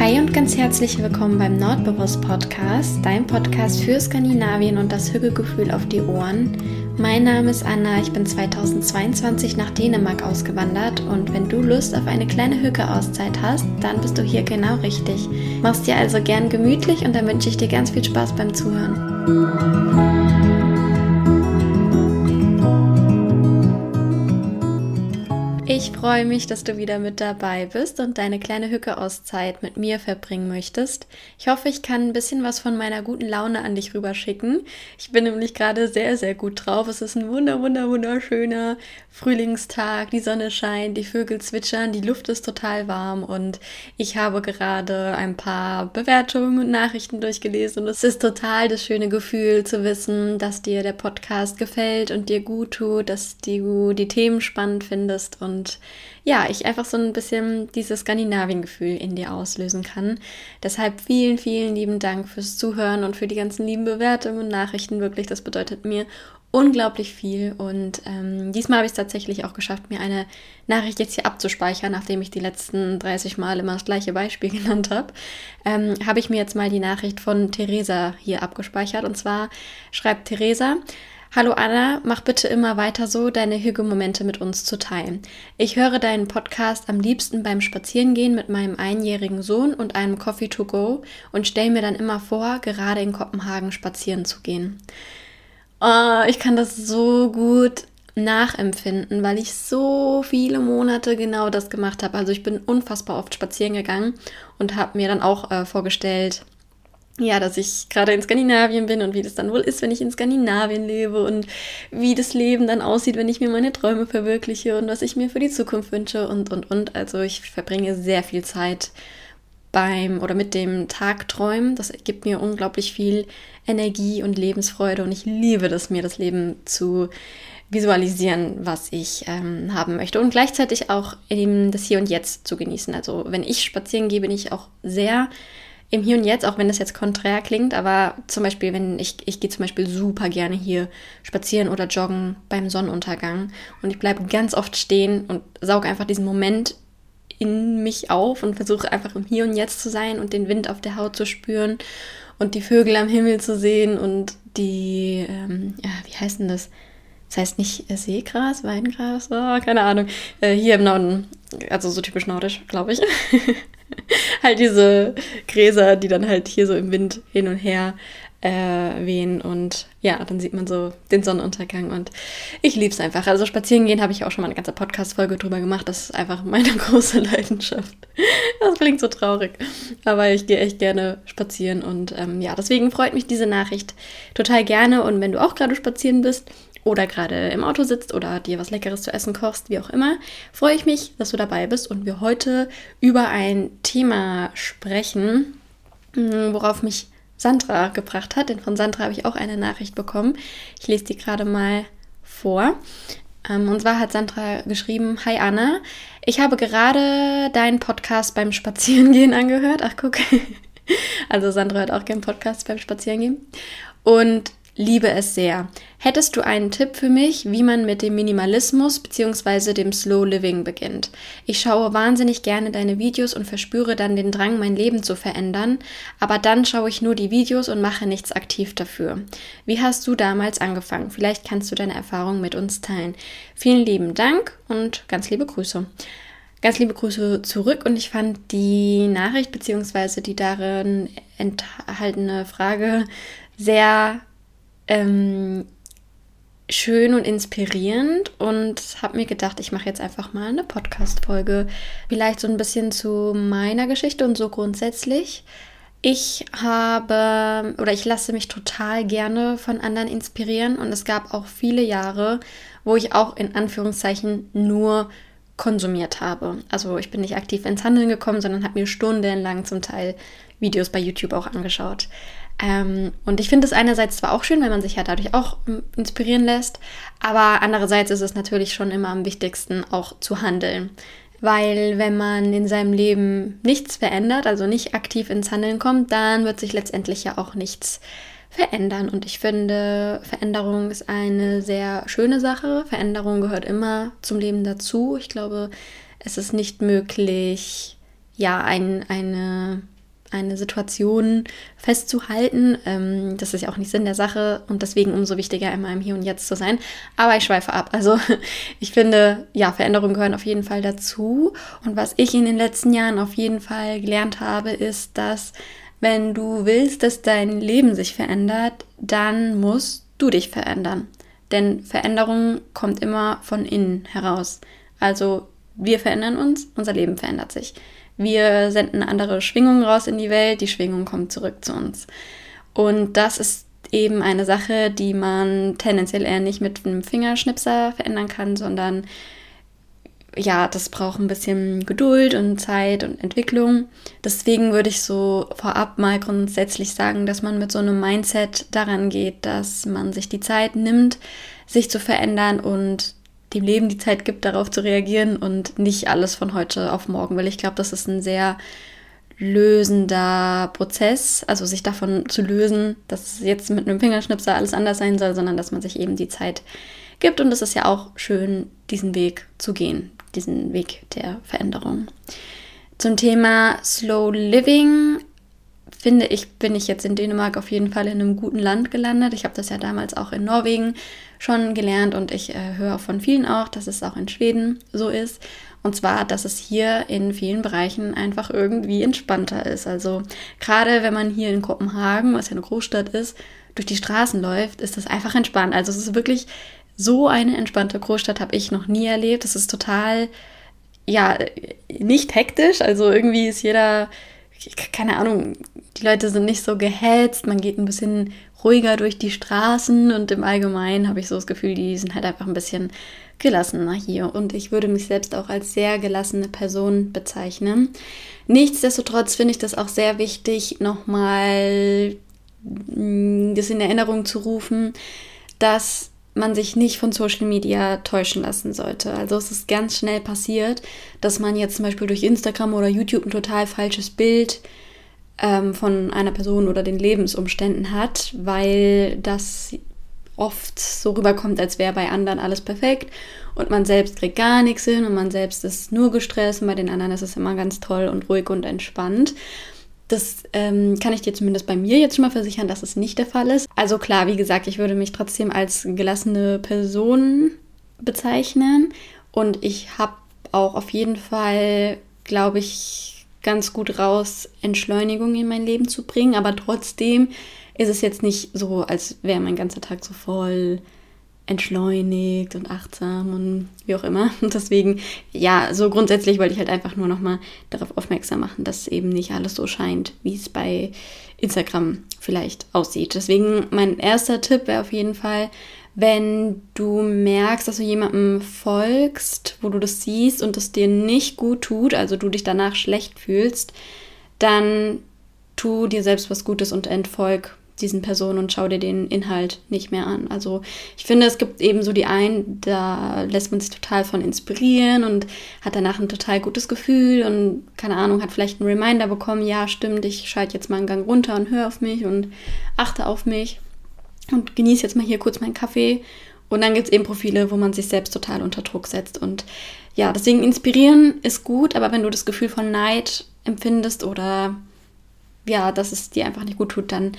Hi und ganz herzlich willkommen beim Nordbewusst Podcast, dein Podcast für Skandinavien und das Hügelgefühl auf die Ohren. Mein Name ist Anna, ich bin 2022 nach Dänemark ausgewandert und wenn du Lust auf eine kleine Hücke-Auszeit hast, dann bist du hier genau richtig. Mach's dir also gern gemütlich und dann wünsche ich dir ganz viel Spaß beim Zuhören. Ich freue mich, dass du wieder mit dabei bist und deine kleine Hücke-Auszeit mit mir verbringen möchtest. Ich hoffe, ich kann ein bisschen was von meiner guten Laune an dich rüberschicken. Ich bin nämlich gerade sehr, sehr gut drauf. Es ist ein wunder, wunder, wunderschöner Frühlingstag. Die Sonne scheint, die Vögel zwitschern, die Luft ist total warm und ich habe gerade ein paar Bewertungen und Nachrichten durchgelesen und es ist total das schöne Gefühl zu wissen, dass dir der Podcast gefällt und dir gut tut, dass du die Themen spannend findest und ja, ich einfach so ein bisschen dieses Skandinavien-Gefühl in dir auslösen kann. Deshalb vielen, vielen lieben Dank fürs Zuhören und für die ganzen lieben Bewertungen und Nachrichten. Wirklich, das bedeutet mir unglaublich viel. Und ähm, diesmal habe ich es tatsächlich auch geschafft, mir eine Nachricht jetzt hier abzuspeichern, nachdem ich die letzten 30 Mal immer das gleiche Beispiel genannt habe. Ähm, habe ich mir jetzt mal die Nachricht von Theresa hier abgespeichert. Und zwar schreibt Theresa, Hallo Anna, mach bitte immer weiter so, deine Hügelmomente mit uns zu teilen. Ich höre deinen Podcast am liebsten beim Spazierengehen mit meinem einjährigen Sohn und einem Coffee to go und stell mir dann immer vor, gerade in Kopenhagen spazieren zu gehen. Oh, ich kann das so gut nachempfinden, weil ich so viele Monate genau das gemacht habe. Also ich bin unfassbar oft spazieren gegangen und habe mir dann auch äh, vorgestellt, ja, dass ich gerade in Skandinavien bin und wie das dann wohl ist, wenn ich in Skandinavien lebe und wie das Leben dann aussieht, wenn ich mir meine Träume verwirkliche und was ich mir für die Zukunft wünsche und, und, und. Also ich verbringe sehr viel Zeit beim oder mit dem Tagträumen. Das gibt mir unglaublich viel Energie und Lebensfreude und ich liebe das, mir das Leben zu visualisieren, was ich ähm, haben möchte und gleichzeitig auch eben das Hier und Jetzt zu genießen. Also wenn ich spazieren gehe, bin ich auch sehr im Hier und Jetzt, auch wenn das jetzt konträr klingt, aber zum Beispiel, wenn ich, ich gehe zum Beispiel super gerne hier spazieren oder joggen beim Sonnenuntergang und ich bleibe ganz oft stehen und sauge einfach diesen Moment in mich auf und versuche einfach im Hier und Jetzt zu sein und den Wind auf der Haut zu spüren und die Vögel am Himmel zu sehen und die, ähm, ja, wie heißt denn das? Das heißt nicht Seegras, Weingras, oh, keine Ahnung. Äh, hier im Norden, also so typisch nordisch, glaube ich. halt diese Gräser, die dann halt hier so im Wind hin und her äh, wehen und ja, dann sieht man so den Sonnenuntergang und ich liebe es einfach. Also spazieren gehen habe ich auch schon mal eine ganze Podcast-Folge drüber gemacht. Das ist einfach meine große Leidenschaft. Das klingt so traurig, aber ich gehe echt gerne spazieren und ähm, ja, deswegen freut mich diese Nachricht total gerne und wenn du auch gerade spazieren bist, oder gerade im Auto sitzt oder dir was Leckeres zu essen kochst, wie auch immer, freue ich mich, dass du dabei bist und wir heute über ein Thema sprechen, hm, worauf mich Sandra gebracht hat. Denn von Sandra habe ich auch eine Nachricht bekommen. Ich lese die gerade mal vor. Ähm, und zwar hat Sandra geschrieben: Hi Anna, ich habe gerade deinen Podcast beim Spazierengehen angehört. Ach, guck. Also Sandra hört auch gerne Podcasts beim Spazierengehen. Und liebe es sehr. Hättest du einen Tipp für mich, wie man mit dem Minimalismus bzw. dem Slow Living beginnt? Ich schaue wahnsinnig gerne deine Videos und verspüre dann den Drang, mein Leben zu verändern, aber dann schaue ich nur die Videos und mache nichts aktiv dafür. Wie hast du damals angefangen? Vielleicht kannst du deine Erfahrungen mit uns teilen. Vielen lieben Dank und ganz liebe Grüße. Ganz liebe Grüße zurück und ich fand die Nachricht bzw. die darin enthaltene Frage sehr ähm, schön und inspirierend und habe mir gedacht, ich mache jetzt einfach mal eine Podcast-Folge. Vielleicht so ein bisschen zu meiner Geschichte und so grundsätzlich. Ich habe oder ich lasse mich total gerne von anderen inspirieren und es gab auch viele Jahre, wo ich auch in Anführungszeichen nur konsumiert habe. Also ich bin nicht aktiv ins Handeln gekommen, sondern habe mir stundenlang zum Teil Videos bei YouTube auch angeschaut. Ähm, und ich finde es einerseits zwar auch schön, weil man sich ja dadurch auch hm, inspirieren lässt, aber andererseits ist es natürlich schon immer am wichtigsten, auch zu handeln. Weil wenn man in seinem Leben nichts verändert, also nicht aktiv ins Handeln kommt, dann wird sich letztendlich ja auch nichts verändern. Und ich finde, Veränderung ist eine sehr schöne Sache. Veränderung gehört immer zum Leben dazu. Ich glaube, es ist nicht möglich, ja, ein, eine eine Situation festzuhalten. Ähm, das ist ja auch nicht Sinn der Sache und deswegen umso wichtiger, immer im Hier und Jetzt zu sein. Aber ich schweife ab. Also ich finde, ja, Veränderungen gehören auf jeden Fall dazu. Und was ich in den letzten Jahren auf jeden Fall gelernt habe, ist, dass wenn du willst, dass dein Leben sich verändert, dann musst du dich verändern. Denn Veränderung kommt immer von innen heraus. Also wir verändern uns, unser Leben verändert sich. Wir senden andere Schwingungen raus in die Welt, die Schwingung kommt zurück zu uns. Und das ist eben eine Sache, die man tendenziell eher nicht mit einem Fingerschnipser verändern kann, sondern ja, das braucht ein bisschen Geduld und Zeit und Entwicklung. Deswegen würde ich so vorab mal grundsätzlich sagen, dass man mit so einem Mindset daran geht, dass man sich die Zeit nimmt, sich zu verändern und dem Leben die Zeit gibt, darauf zu reagieren und nicht alles von heute auf morgen, weil ich glaube, das ist ein sehr lösender Prozess, also sich davon zu lösen, dass jetzt mit einem Fingerschnipser alles anders sein soll, sondern dass man sich eben die Zeit gibt. Und es ist ja auch schön, diesen Weg zu gehen, diesen Weg der Veränderung. Zum Thema Slow Living finde ich, bin ich jetzt in Dänemark auf jeden Fall in einem guten Land gelandet. Ich habe das ja damals auch in Norwegen schon gelernt und ich äh, höre von vielen auch, dass es auch in Schweden so ist. Und zwar, dass es hier in vielen Bereichen einfach irgendwie entspannter ist. Also gerade wenn man hier in Kopenhagen, was ja eine Großstadt ist, durch die Straßen läuft, ist das einfach entspannt. Also es ist wirklich so eine entspannte Großstadt habe ich noch nie erlebt. Es ist total, ja, nicht hektisch. Also irgendwie ist jeder, keine Ahnung, die Leute sind nicht so gehetzt, man geht ein bisschen ruhiger durch die Straßen und im Allgemeinen habe ich so das Gefühl, die sind halt einfach ein bisschen gelassener hier und ich würde mich selbst auch als sehr gelassene Person bezeichnen. Nichtsdestotrotz finde ich das auch sehr wichtig, nochmal mm, das in Erinnerung zu rufen, dass man sich nicht von Social Media täuschen lassen sollte. Also es ist ganz schnell passiert, dass man jetzt zum Beispiel durch Instagram oder YouTube ein total falsches Bild ähm, von einer Person oder den Lebensumständen hat, weil das oft so rüberkommt, als wäre bei anderen alles perfekt und man selbst kriegt gar nichts hin und man selbst ist nur gestresst und bei den anderen ist es immer ganz toll und ruhig und entspannt. Das ähm, kann ich dir zumindest bei mir jetzt schon mal versichern, dass es nicht der Fall ist. Also klar, wie gesagt, ich würde mich trotzdem als gelassene Person bezeichnen und ich habe auch auf jeden Fall, glaube ich, ganz gut raus, Entschleunigung in mein Leben zu bringen. Aber trotzdem ist es jetzt nicht so, als wäre mein ganzer Tag so voll entschleunigt und achtsam und wie auch immer. Und deswegen, ja, so grundsätzlich wollte ich halt einfach nur nochmal darauf aufmerksam machen, dass eben nicht alles so scheint, wie es bei Instagram vielleicht aussieht. Deswegen mein erster Tipp wäre auf jeden Fall, wenn du merkst, dass du jemandem folgst, wo du das siehst und es dir nicht gut tut, also du dich danach schlecht fühlst, dann tu dir selbst was Gutes und entfolg diesen Personen und schau dir den Inhalt nicht mehr an. Also ich finde, es gibt eben so die einen, da lässt man sich total von inspirieren und hat danach ein total gutes Gefühl und keine Ahnung, hat vielleicht einen Reminder bekommen, ja stimmt, ich schalte jetzt mal einen Gang runter und höre auf mich und achte auf mich und genieße jetzt mal hier kurz meinen Kaffee. Und dann gibt es eben Profile, wo man sich selbst total unter Druck setzt. Und ja, deswegen inspirieren ist gut, aber wenn du das Gefühl von Neid empfindest oder ja, dass es dir einfach nicht gut tut, dann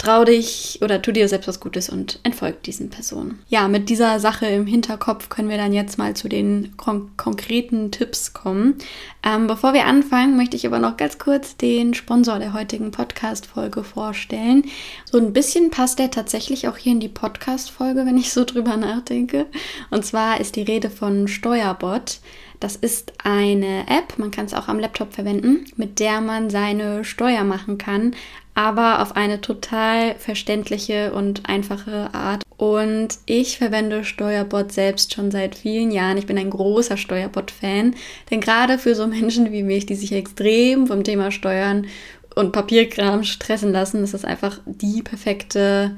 trau dich oder tu dir selbst was Gutes und entfolg diesen Personen. Ja, mit dieser Sache im Hinterkopf können wir dann jetzt mal zu den kon konkreten Tipps kommen. Ähm, bevor wir anfangen, möchte ich aber noch ganz kurz den Sponsor der heutigen Podcast-Folge vorstellen. So ein bisschen passt der tatsächlich auch hier in die Podcast-Folge, wenn ich so drüber nachdenke. Und zwar ist die Rede von Steuerbot. Das ist eine App, man kann es auch am Laptop verwenden, mit der man seine Steuer machen kann, aber auf eine total verständliche und einfache Art. Und ich verwende Steuerbot selbst schon seit vielen Jahren. Ich bin ein großer Steuerbot-Fan, denn gerade für so Menschen wie mich, die sich extrem vom Thema Steuern und Papierkram stressen lassen, ist das einfach die perfekte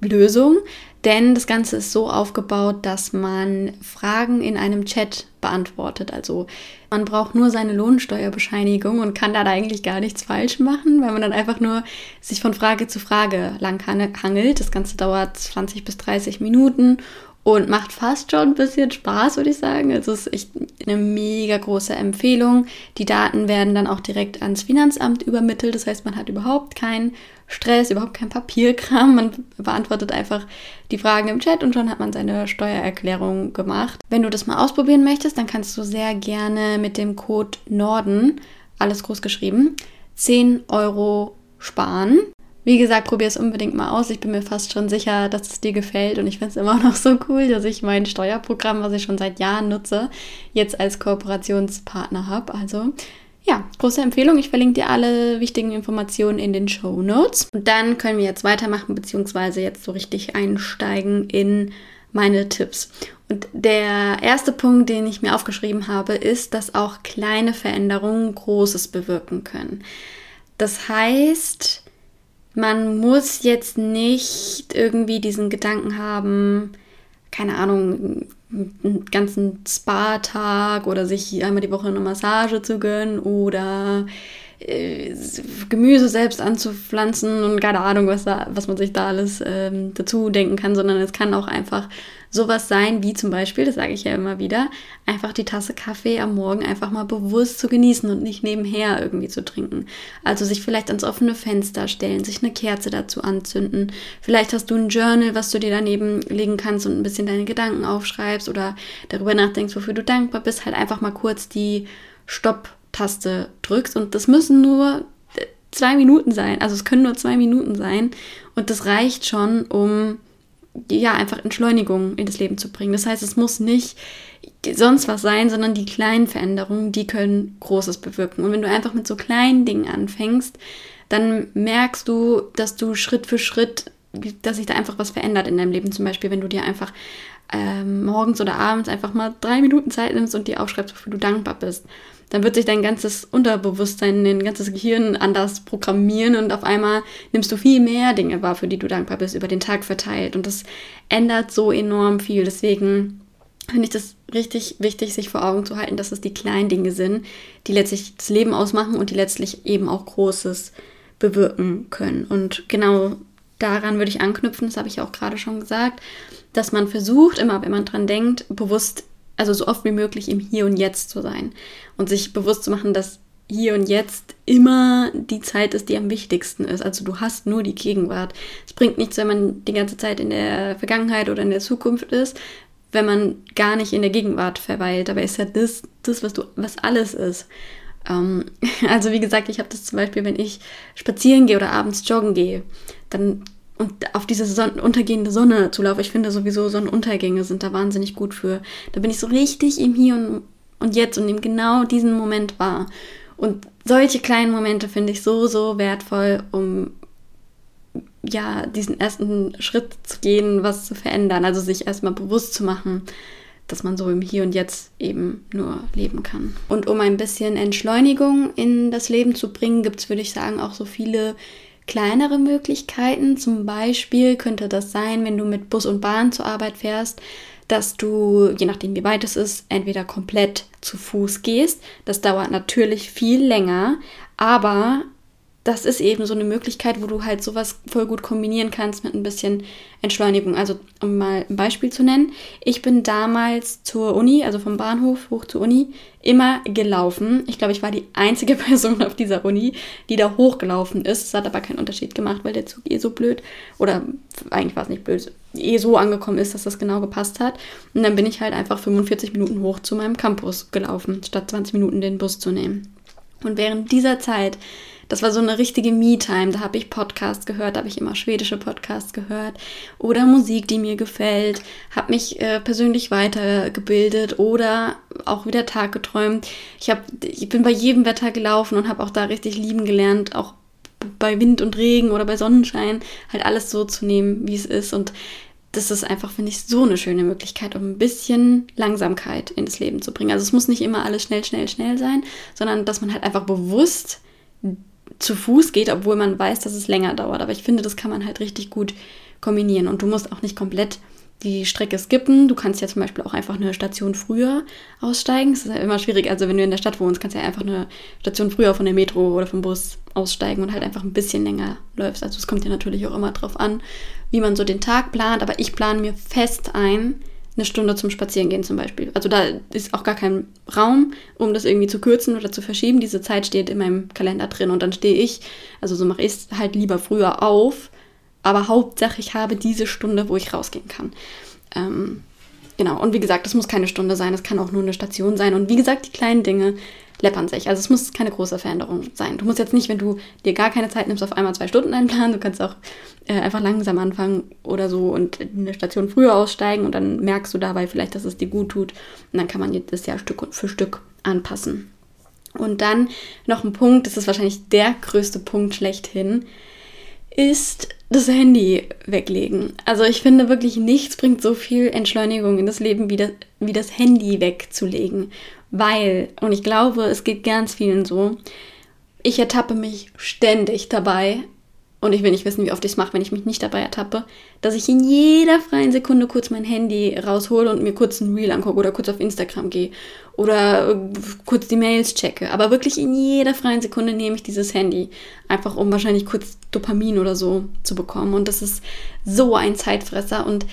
Lösung. Denn das Ganze ist so aufgebaut, dass man Fragen in einem Chat beantwortet. Also man braucht nur seine Lohnsteuerbescheinigung und kann da eigentlich gar nichts falsch machen, weil man dann einfach nur sich von Frage zu Frage lang hangelt. Das Ganze dauert 20 bis 30 Minuten und macht fast schon ein bisschen Spaß, würde ich sagen. Also es ist echt eine mega große Empfehlung. Die Daten werden dann auch direkt ans Finanzamt übermittelt. Das heißt, man hat überhaupt keinen Stress, überhaupt kein Papierkram. Man beantwortet einfach die Fragen im Chat und schon hat man seine Steuererklärung gemacht. Wenn du das mal ausprobieren möchtest, dann kannst du sehr gerne mit dem Code Norden, alles groß geschrieben, 10 Euro sparen. Wie gesagt, probier es unbedingt mal aus. Ich bin mir fast schon sicher, dass es dir gefällt und ich finde es immer noch so cool, dass ich mein Steuerprogramm, was ich schon seit Jahren nutze, jetzt als Kooperationspartner habe. Also ja, große Empfehlung. Ich verlinke dir alle wichtigen Informationen in den Show Notes. Und dann können wir jetzt weitermachen, beziehungsweise jetzt so richtig einsteigen in meine Tipps. Und der erste Punkt, den ich mir aufgeschrieben habe, ist, dass auch kleine Veränderungen Großes bewirken können. Das heißt, man muss jetzt nicht irgendwie diesen Gedanken haben, keine Ahnung, einen ganzen Spa-Tag oder sich einmal die Woche eine Massage zu gönnen oder äh, Gemüse selbst anzupflanzen und keine Ahnung, was, da, was man sich da alles ähm, dazu denken kann, sondern es kann auch einfach sowas sein, wie zum Beispiel, das sage ich ja immer wieder, einfach die Tasse Kaffee am Morgen einfach mal bewusst zu genießen und nicht nebenher irgendwie zu trinken. Also sich vielleicht ans offene Fenster stellen, sich eine Kerze dazu anzünden. Vielleicht hast du ein Journal, was du dir daneben legen kannst und ein bisschen deine Gedanken aufschreibst oder darüber nachdenkst, wofür du dankbar bist, halt einfach mal kurz die Stopp-Taste drückst. Und das müssen nur zwei Minuten sein. Also es können nur zwei Minuten sein. Und das reicht schon, um ja, einfach Entschleunigung in das Leben zu bringen. Das heißt, es muss nicht sonst was sein, sondern die kleinen Veränderungen, die können Großes bewirken. Und wenn du einfach mit so kleinen Dingen anfängst, dann merkst du, dass du Schritt für Schritt, dass sich da einfach was verändert in deinem Leben. Zum Beispiel, wenn du dir einfach ähm, morgens oder abends einfach mal drei Minuten Zeit nimmst und dir aufschreibst, wofür du dankbar bist dann wird sich dein ganzes Unterbewusstsein, dein ganzes Gehirn anders programmieren und auf einmal nimmst du viel mehr Dinge wahr, für die du dankbar bist, über den Tag verteilt. Und das ändert so enorm viel. Deswegen finde ich das richtig wichtig, sich vor Augen zu halten, dass es die kleinen Dinge sind, die letztlich das Leben ausmachen und die letztlich eben auch Großes bewirken können. Und genau daran würde ich anknüpfen, das habe ich auch gerade schon gesagt, dass man versucht, immer wenn man dran denkt, bewusst also so oft wie möglich im Hier und Jetzt zu sein und sich bewusst zu machen, dass hier und jetzt immer die Zeit ist, die am wichtigsten ist. Also du hast nur die Gegenwart. Es bringt nichts, wenn man die ganze Zeit in der Vergangenheit oder in der Zukunft ist, wenn man gar nicht in der Gegenwart verweilt. Aber ist ja das, das was du, was alles ist. Ähm, also wie gesagt, ich habe das zum Beispiel, wenn ich spazieren gehe oder abends joggen gehe, dann und auf diese Son untergehende Sonne zu laufen. Ich finde sowieso Sonnenuntergänge sind da wahnsinnig gut für. Da bin ich so richtig im Hier und, und Jetzt und nehme genau diesen Moment wahr. Und solche kleinen Momente finde ich so, so wertvoll, um ja, diesen ersten Schritt zu gehen, was zu verändern. Also sich erstmal bewusst zu machen, dass man so im Hier und Jetzt eben nur leben kann. Und um ein bisschen Entschleunigung in das Leben zu bringen, gibt es, würde ich sagen, auch so viele kleinere Möglichkeiten. Zum Beispiel könnte das sein, wenn du mit Bus und Bahn zur Arbeit fährst, dass du, je nachdem wie weit es ist, entweder komplett zu Fuß gehst. Das dauert natürlich viel länger, aber das ist eben so eine Möglichkeit, wo du halt sowas voll gut kombinieren kannst mit ein bisschen Entschleunigung. Also, um mal ein Beispiel zu nennen. Ich bin damals zur Uni, also vom Bahnhof hoch zur Uni, immer gelaufen. Ich glaube, ich war die einzige Person auf dieser Uni, die da hochgelaufen ist. Es hat aber keinen Unterschied gemacht, weil der Zug eh so blöd, oder eigentlich war es nicht blöd, eh so angekommen ist, dass das genau gepasst hat. Und dann bin ich halt einfach 45 Minuten hoch zu meinem Campus gelaufen, statt 20 Minuten den Bus zu nehmen. Und während dieser Zeit das war so eine richtige Me-Time. Da habe ich Podcasts gehört, da habe ich immer schwedische Podcasts gehört oder Musik, die mir gefällt, habe mich äh, persönlich weitergebildet oder auch wieder Tag geträumt. Ich, hab, ich bin bei jedem Wetter gelaufen und habe auch da richtig lieben gelernt, auch bei Wind und Regen oder bei Sonnenschein, halt alles so zu nehmen, wie es ist. Und das ist einfach, finde ich, so eine schöne Möglichkeit, um ein bisschen Langsamkeit ins Leben zu bringen. Also es muss nicht immer alles schnell, schnell, schnell sein, sondern dass man halt einfach bewusst zu Fuß geht, obwohl man weiß, dass es länger dauert. Aber ich finde, das kann man halt richtig gut kombinieren. Und du musst auch nicht komplett die Strecke skippen. Du kannst ja zum Beispiel auch einfach eine Station früher aussteigen. Das ist ja immer schwierig. Also wenn du in der Stadt wohnst, kannst du ja einfach eine Station früher von der Metro oder vom Bus aussteigen und halt einfach ein bisschen länger läufst. Also es kommt ja natürlich auch immer drauf an, wie man so den Tag plant. Aber ich plane mir fest ein, eine Stunde zum Spazierengehen zum Beispiel. Also da ist auch gar kein Raum, um das irgendwie zu kürzen oder zu verschieben. Diese Zeit steht in meinem Kalender drin und dann stehe ich, also so mache ich es halt lieber früher auf, aber Hauptsache ich habe diese Stunde, wo ich rausgehen kann. Ähm, genau, und wie gesagt, das muss keine Stunde sein, es kann auch nur eine Station sein. Und wie gesagt, die kleinen Dinge läppern sich. Also es muss keine große Veränderung sein. Du musst jetzt nicht, wenn du dir gar keine Zeit nimmst, auf einmal zwei Stunden einplanen. Du kannst auch äh, einfach langsam anfangen oder so und eine Station früher aussteigen und dann merkst du dabei vielleicht, dass es dir gut tut. Und dann kann man das ja Stück für Stück anpassen. Und dann noch ein Punkt, das ist wahrscheinlich der größte Punkt schlechthin, ist das Handy weglegen. Also ich finde wirklich nichts bringt so viel Entschleunigung in das Leben wie das, wie das Handy wegzulegen. Weil, und ich glaube, es geht ganz vielen so, ich ertappe mich ständig dabei, und ich will nicht wissen, wie oft ich es mache, wenn ich mich nicht dabei ertappe, dass ich in jeder freien Sekunde kurz mein Handy raushole und mir kurz ein Reel angucke oder kurz auf Instagram gehe oder kurz die Mails checke. Aber wirklich in jeder freien Sekunde nehme ich dieses Handy, einfach um wahrscheinlich kurz Dopamin oder so zu bekommen. Und das ist so ein Zeitfresser und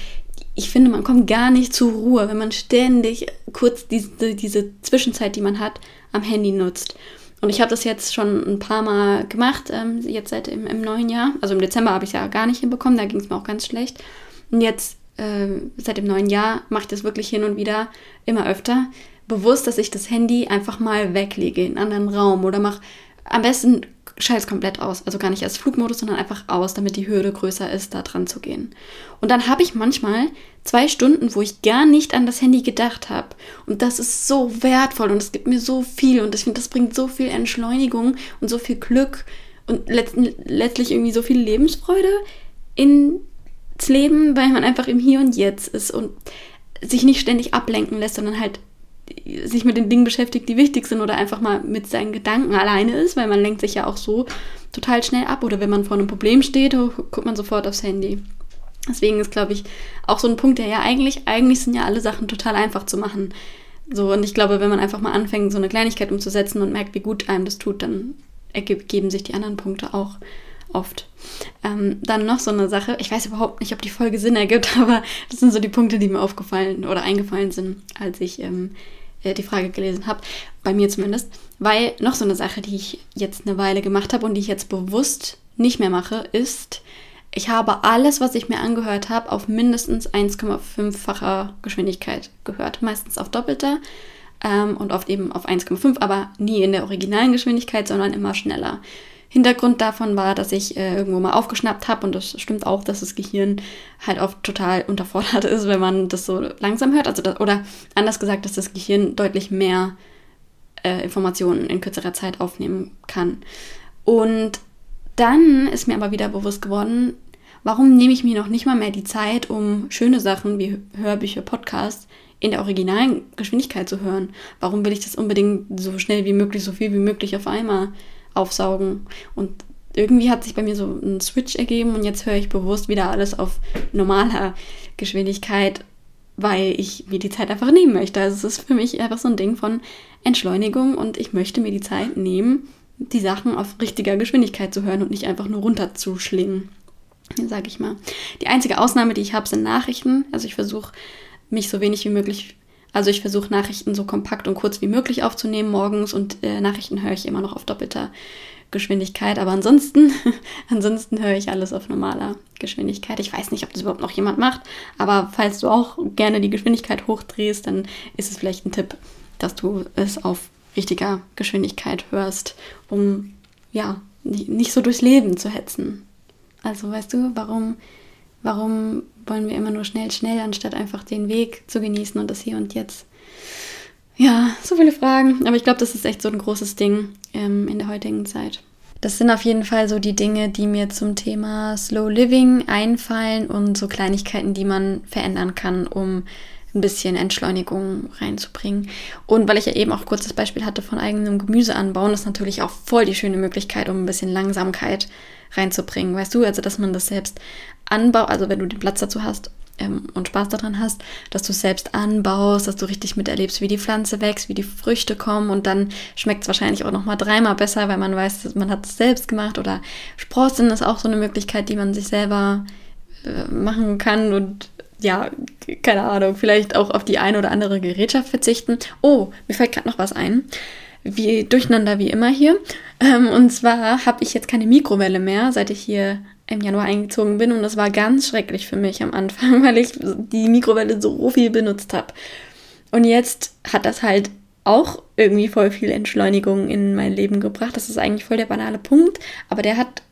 ich finde, man kommt gar nicht zur Ruhe, wenn man ständig kurz diese, diese Zwischenzeit, die man hat, am Handy nutzt. Und ich habe das jetzt schon ein paar Mal gemacht, ähm, jetzt seit im, im, neuen Jahr. Also im Dezember habe ich es ja gar nicht hinbekommen, da ging es mir auch ganz schlecht. Und jetzt, äh, seit dem neuen Jahr, mache ich das wirklich hin und wieder, immer öfter. Bewusst, dass ich das Handy einfach mal weglege in einen anderen Raum oder mache am besten scheiß komplett aus. Also gar nicht als Flugmodus, sondern einfach aus, damit die Hürde größer ist, da dran zu gehen. Und dann habe ich manchmal zwei Stunden, wo ich gar nicht an das Handy gedacht habe. Und das ist so wertvoll und es gibt mir so viel und ich finde, das bringt so viel Entschleunigung und so viel Glück und letztlich irgendwie so viel Lebensfreude ins Leben, weil man einfach im Hier und Jetzt ist und sich nicht ständig ablenken lässt, sondern halt sich mit den Dingen beschäftigt, die wichtig sind oder einfach mal mit seinen Gedanken alleine ist, weil man lenkt sich ja auch so total schnell ab oder wenn man vor einem Problem steht, guckt man sofort aufs Handy. Deswegen ist, glaube ich, auch so ein Punkt, der ja eigentlich, eigentlich sind ja alle Sachen total einfach zu machen. So, und ich glaube, wenn man einfach mal anfängt, so eine Kleinigkeit umzusetzen und merkt, wie gut einem das tut, dann ergeben sich die anderen Punkte auch oft. Ähm, dann noch so eine Sache, ich weiß überhaupt nicht, ob die Folge Sinn ergibt, aber das sind so die Punkte, die mir aufgefallen oder eingefallen sind, als ich ähm, äh, die Frage gelesen habe, bei mir zumindest. Weil noch so eine Sache, die ich jetzt eine Weile gemacht habe und die ich jetzt bewusst nicht mehr mache, ist, ich habe alles, was ich mir angehört habe, auf mindestens 1,5-facher Geschwindigkeit gehört. Meistens auf doppelter ähm, und oft eben auf 1,5, aber nie in der originalen Geschwindigkeit, sondern immer schneller. Hintergrund davon war, dass ich äh, irgendwo mal aufgeschnappt habe und das stimmt auch, dass das Gehirn halt oft total unterfordert ist, wenn man das so langsam hört. Also das, oder anders gesagt, dass das Gehirn deutlich mehr äh, Informationen in kürzerer Zeit aufnehmen kann. Und dann ist mir aber wieder bewusst geworden, warum nehme ich mir noch nicht mal mehr die Zeit, um schöne Sachen wie Hörbücher, Podcasts in der originalen Geschwindigkeit zu hören? Warum will ich das unbedingt so schnell wie möglich, so viel wie möglich auf einmal aufsaugen. Und irgendwie hat sich bei mir so ein Switch ergeben und jetzt höre ich bewusst wieder alles auf normaler Geschwindigkeit, weil ich mir die Zeit einfach nehmen möchte. Also es ist für mich einfach so ein Ding von Entschleunigung und ich möchte mir die Zeit nehmen, die Sachen auf richtiger Geschwindigkeit zu hören und nicht einfach nur runterzuschlingen, sage ich mal. Die einzige Ausnahme, die ich habe, sind Nachrichten. Also ich versuche mich so wenig wie möglich also ich versuche Nachrichten so kompakt und kurz wie möglich aufzunehmen morgens und äh, Nachrichten höre ich immer noch auf doppelter Geschwindigkeit. Aber ansonsten, ansonsten höre ich alles auf normaler Geschwindigkeit. Ich weiß nicht, ob das überhaupt noch jemand macht, aber falls du auch gerne die Geschwindigkeit hochdrehst, dann ist es vielleicht ein Tipp, dass du es auf richtiger Geschwindigkeit hörst, um ja nicht so durchs Leben zu hetzen. Also weißt du, warum Warum wollen wir immer nur schnell, schnell, anstatt einfach den Weg zu genießen und das Hier und Jetzt? Ja, so viele Fragen. Aber ich glaube, das ist echt so ein großes Ding ähm, in der heutigen Zeit. Das sind auf jeden Fall so die Dinge, die mir zum Thema Slow Living einfallen und so Kleinigkeiten, die man verändern kann, um ein bisschen Entschleunigung reinzubringen. Und weil ich ja eben auch kurz das Beispiel hatte von eigenem Gemüse anbauen, ist natürlich auch voll die schöne Möglichkeit, um ein bisschen Langsamkeit reinzubringen. Weißt du, also dass man das selbst anbaut, also wenn du den Platz dazu hast ähm, und Spaß daran hast, dass du selbst anbaust, dass du richtig miterlebst, wie die Pflanze wächst, wie die Früchte kommen und dann schmeckt es wahrscheinlich auch nochmal dreimal besser, weil man weiß, man hat es selbst gemacht oder Sprossen ist auch so eine Möglichkeit, die man sich selber äh, machen kann und ja, keine Ahnung, vielleicht auch auf die eine oder andere Gerätschaft verzichten. Oh, mir fällt gerade noch was ein. Wie durcheinander wie immer hier. Ähm, und zwar habe ich jetzt keine Mikrowelle mehr, seit ich hier im Januar eingezogen bin. Und das war ganz schrecklich für mich am Anfang, weil ich die Mikrowelle so viel benutzt habe. Und jetzt hat das halt auch irgendwie voll viel Entschleunigung in mein Leben gebracht. Das ist eigentlich voll der banale Punkt, aber der hat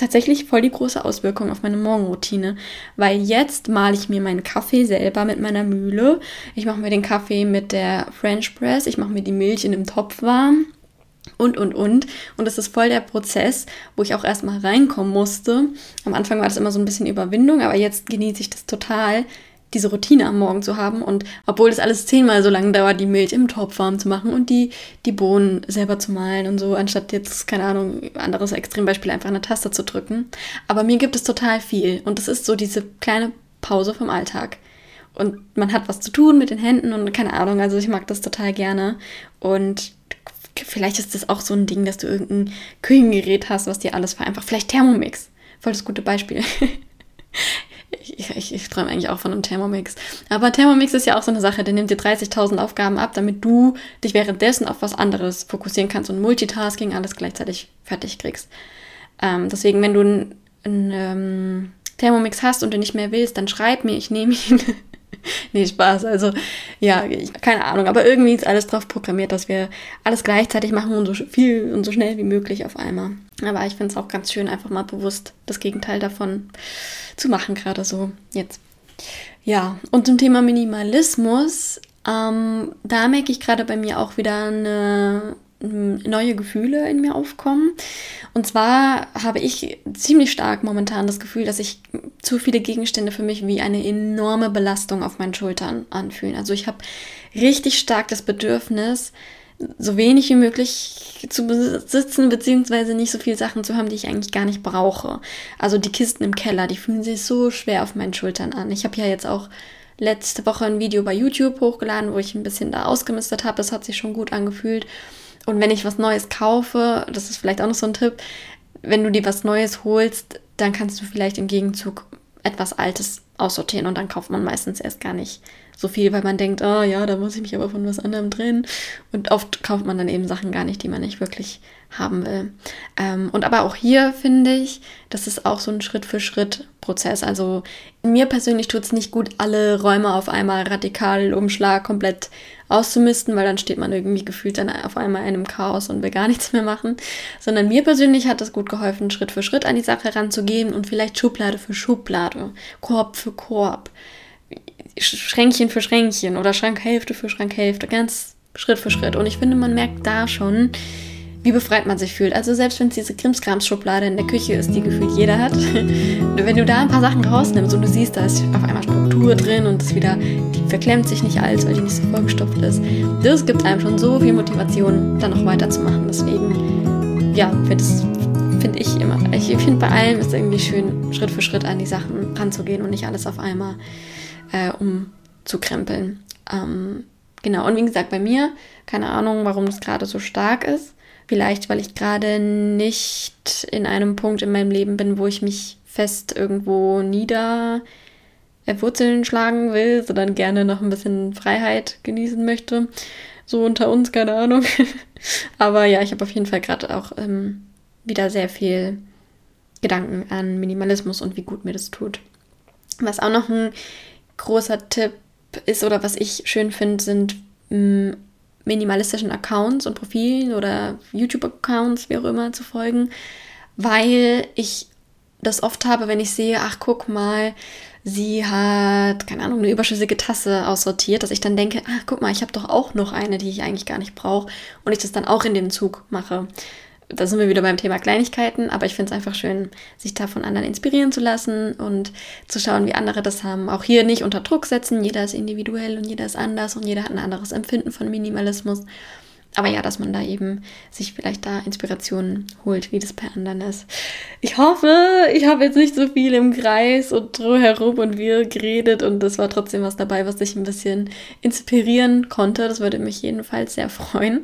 tatsächlich voll die große Auswirkung auf meine Morgenroutine, weil jetzt male ich mir meinen Kaffee selber mit meiner Mühle. Ich mache mir den Kaffee mit der French Press, ich mache mir die Milch in einem Topf warm und, und, und. Und das ist voll der Prozess, wo ich auch erstmal reinkommen musste. Am Anfang war das immer so ein bisschen Überwindung, aber jetzt genieße ich das total, diese Routine am Morgen zu haben. Und obwohl das alles zehnmal so lange dauert, die Milch im Topf warm zu machen und die, die Bohnen selber zu malen und so, anstatt jetzt, keine Ahnung, anderes Extrembeispiel, einfach eine Taste zu drücken. Aber mir gibt es total viel. Und das ist so diese kleine Pause vom Alltag. Und man hat was zu tun mit den Händen und keine Ahnung, also ich mag das total gerne. Und vielleicht ist das auch so ein Ding, dass du irgendein Küchengerät hast, was dir alles vereinfacht. Vielleicht Thermomix. Voll das gute Beispiel. ich, ich, ich träume eigentlich auch von einem Thermomix. Aber Thermomix ist ja auch so eine Sache, der nimmt dir 30.000 Aufgaben ab, damit du dich währenddessen auf was anderes fokussieren kannst und Multitasking alles gleichzeitig fertig kriegst. Ähm, deswegen, wenn du einen ähm, Thermomix hast und du nicht mehr willst, dann schreib mir, ich nehme ihn. nee, Spaß. Also, ja, ich, keine Ahnung. Aber irgendwie ist alles drauf programmiert, dass wir alles gleichzeitig machen und so viel und so schnell wie möglich auf einmal. Aber ich finde es auch ganz schön, einfach mal bewusst das Gegenteil davon zu machen, gerade so jetzt. Ja, und zum Thema Minimalismus, ähm, da merke ich gerade bei mir auch wieder eine neue Gefühle in mir aufkommen. Und zwar habe ich ziemlich stark momentan das Gefühl, dass sich zu viele Gegenstände für mich wie eine enorme Belastung auf meinen Schultern anfühlen. Also ich habe richtig stark das Bedürfnis, so wenig wie möglich zu besitzen, beziehungsweise nicht so viele Sachen zu haben, die ich eigentlich gar nicht brauche. Also die Kisten im Keller, die fühlen sich so schwer auf meinen Schultern an. Ich habe ja jetzt auch letzte Woche ein Video bei YouTube hochgeladen, wo ich ein bisschen da ausgemistet habe. Das hat sich schon gut angefühlt. Und wenn ich was Neues kaufe, das ist vielleicht auch noch so ein Tipp, wenn du dir was Neues holst, dann kannst du vielleicht im Gegenzug etwas Altes aussortieren und dann kauft man meistens erst gar nicht so viel, weil man denkt, oh ja, da muss ich mich aber von was anderem trennen. Und oft kauft man dann eben Sachen gar nicht, die man nicht wirklich haben will. Ähm, und aber auch hier finde ich, das ist auch so ein Schritt-für-Schritt-Prozess. Also mir persönlich tut es nicht gut, alle Räume auf einmal radikal Umschlag komplett auszumisten, weil dann steht man irgendwie gefühlt dann auf einmal in einem Chaos und will gar nichts mehr machen. Sondern mir persönlich hat es gut geholfen, Schritt für Schritt an die Sache ranzugehen und vielleicht Schublade für Schublade, Korb für Korb, Schränkchen für Schränkchen oder Schrankhälfte für Schrankhälfte, ganz Schritt für Schritt. Und ich finde, man merkt da schon, wie befreit man sich fühlt. Also selbst wenn es diese Krimskrams-Schublade in der Küche ist, die gefühlt jeder hat, wenn du da ein paar Sachen rausnimmst und du siehst, da ist auf einmal Struktur drin und es wieder, die verklemmt sich nicht alles, weil die nicht so vollgestopft ist. Das gibt einem schon so viel Motivation, dann noch weiterzumachen. Deswegen, ja, finde find ich immer. Ich finde bei allem ist irgendwie schön, Schritt für Schritt an die Sachen ranzugehen und nicht alles auf einmal äh, umzukrempeln. Ähm, genau, und wie gesagt, bei mir, keine Ahnung, warum das gerade so stark ist. Vielleicht, weil ich gerade nicht in einem Punkt in meinem Leben bin, wo ich mich fest irgendwo nieder äh, Wurzeln schlagen will, sondern gerne noch ein bisschen Freiheit genießen möchte. So unter uns, keine Ahnung. Aber ja, ich habe auf jeden Fall gerade auch ähm, wieder sehr viel Gedanken an Minimalismus und wie gut mir das tut. Was auch noch ein großer Tipp ist oder was ich schön finde, sind mm, minimalistischen Accounts und Profilen oder YouTube-Accounts, wie auch immer, zu folgen, weil ich das oft habe, wenn ich sehe, ach guck mal, sie hat, keine Ahnung, eine überschüssige Tasse aussortiert, dass ich dann denke, ach guck mal, ich habe doch auch noch eine, die ich eigentlich gar nicht brauche und ich das dann auch in den Zug mache da sind wir wieder beim Thema Kleinigkeiten, aber ich finde es einfach schön, sich da von anderen inspirieren zu lassen und zu schauen, wie andere das haben. Auch hier nicht unter Druck setzen, jeder ist individuell und jeder ist anders und jeder hat ein anderes Empfinden von Minimalismus. Aber ja, dass man da eben sich vielleicht da Inspirationen holt, wie das bei anderen ist. Ich hoffe, ich habe jetzt nicht so viel im Kreis und drumherum und wir geredet und es war trotzdem was dabei, was dich ein bisschen inspirieren konnte. Das würde mich jedenfalls sehr freuen.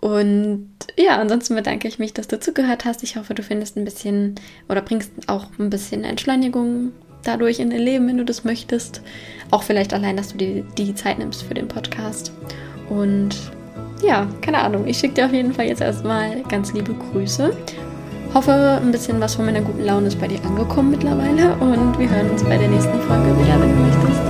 Und ja, ansonsten bedanke ich mich, dass du zugehört hast. Ich hoffe, du findest ein bisschen oder bringst auch ein bisschen Entschleunigung dadurch in dein Leben, wenn du das möchtest. Auch vielleicht allein, dass du dir die Zeit nimmst für den Podcast. Und ja, keine Ahnung. Ich schicke dir auf jeden Fall jetzt erstmal ganz liebe Grüße. Hoffe, ein bisschen was von meiner guten Laune ist bei dir angekommen mittlerweile und wir hören uns bei der nächsten Folge wieder.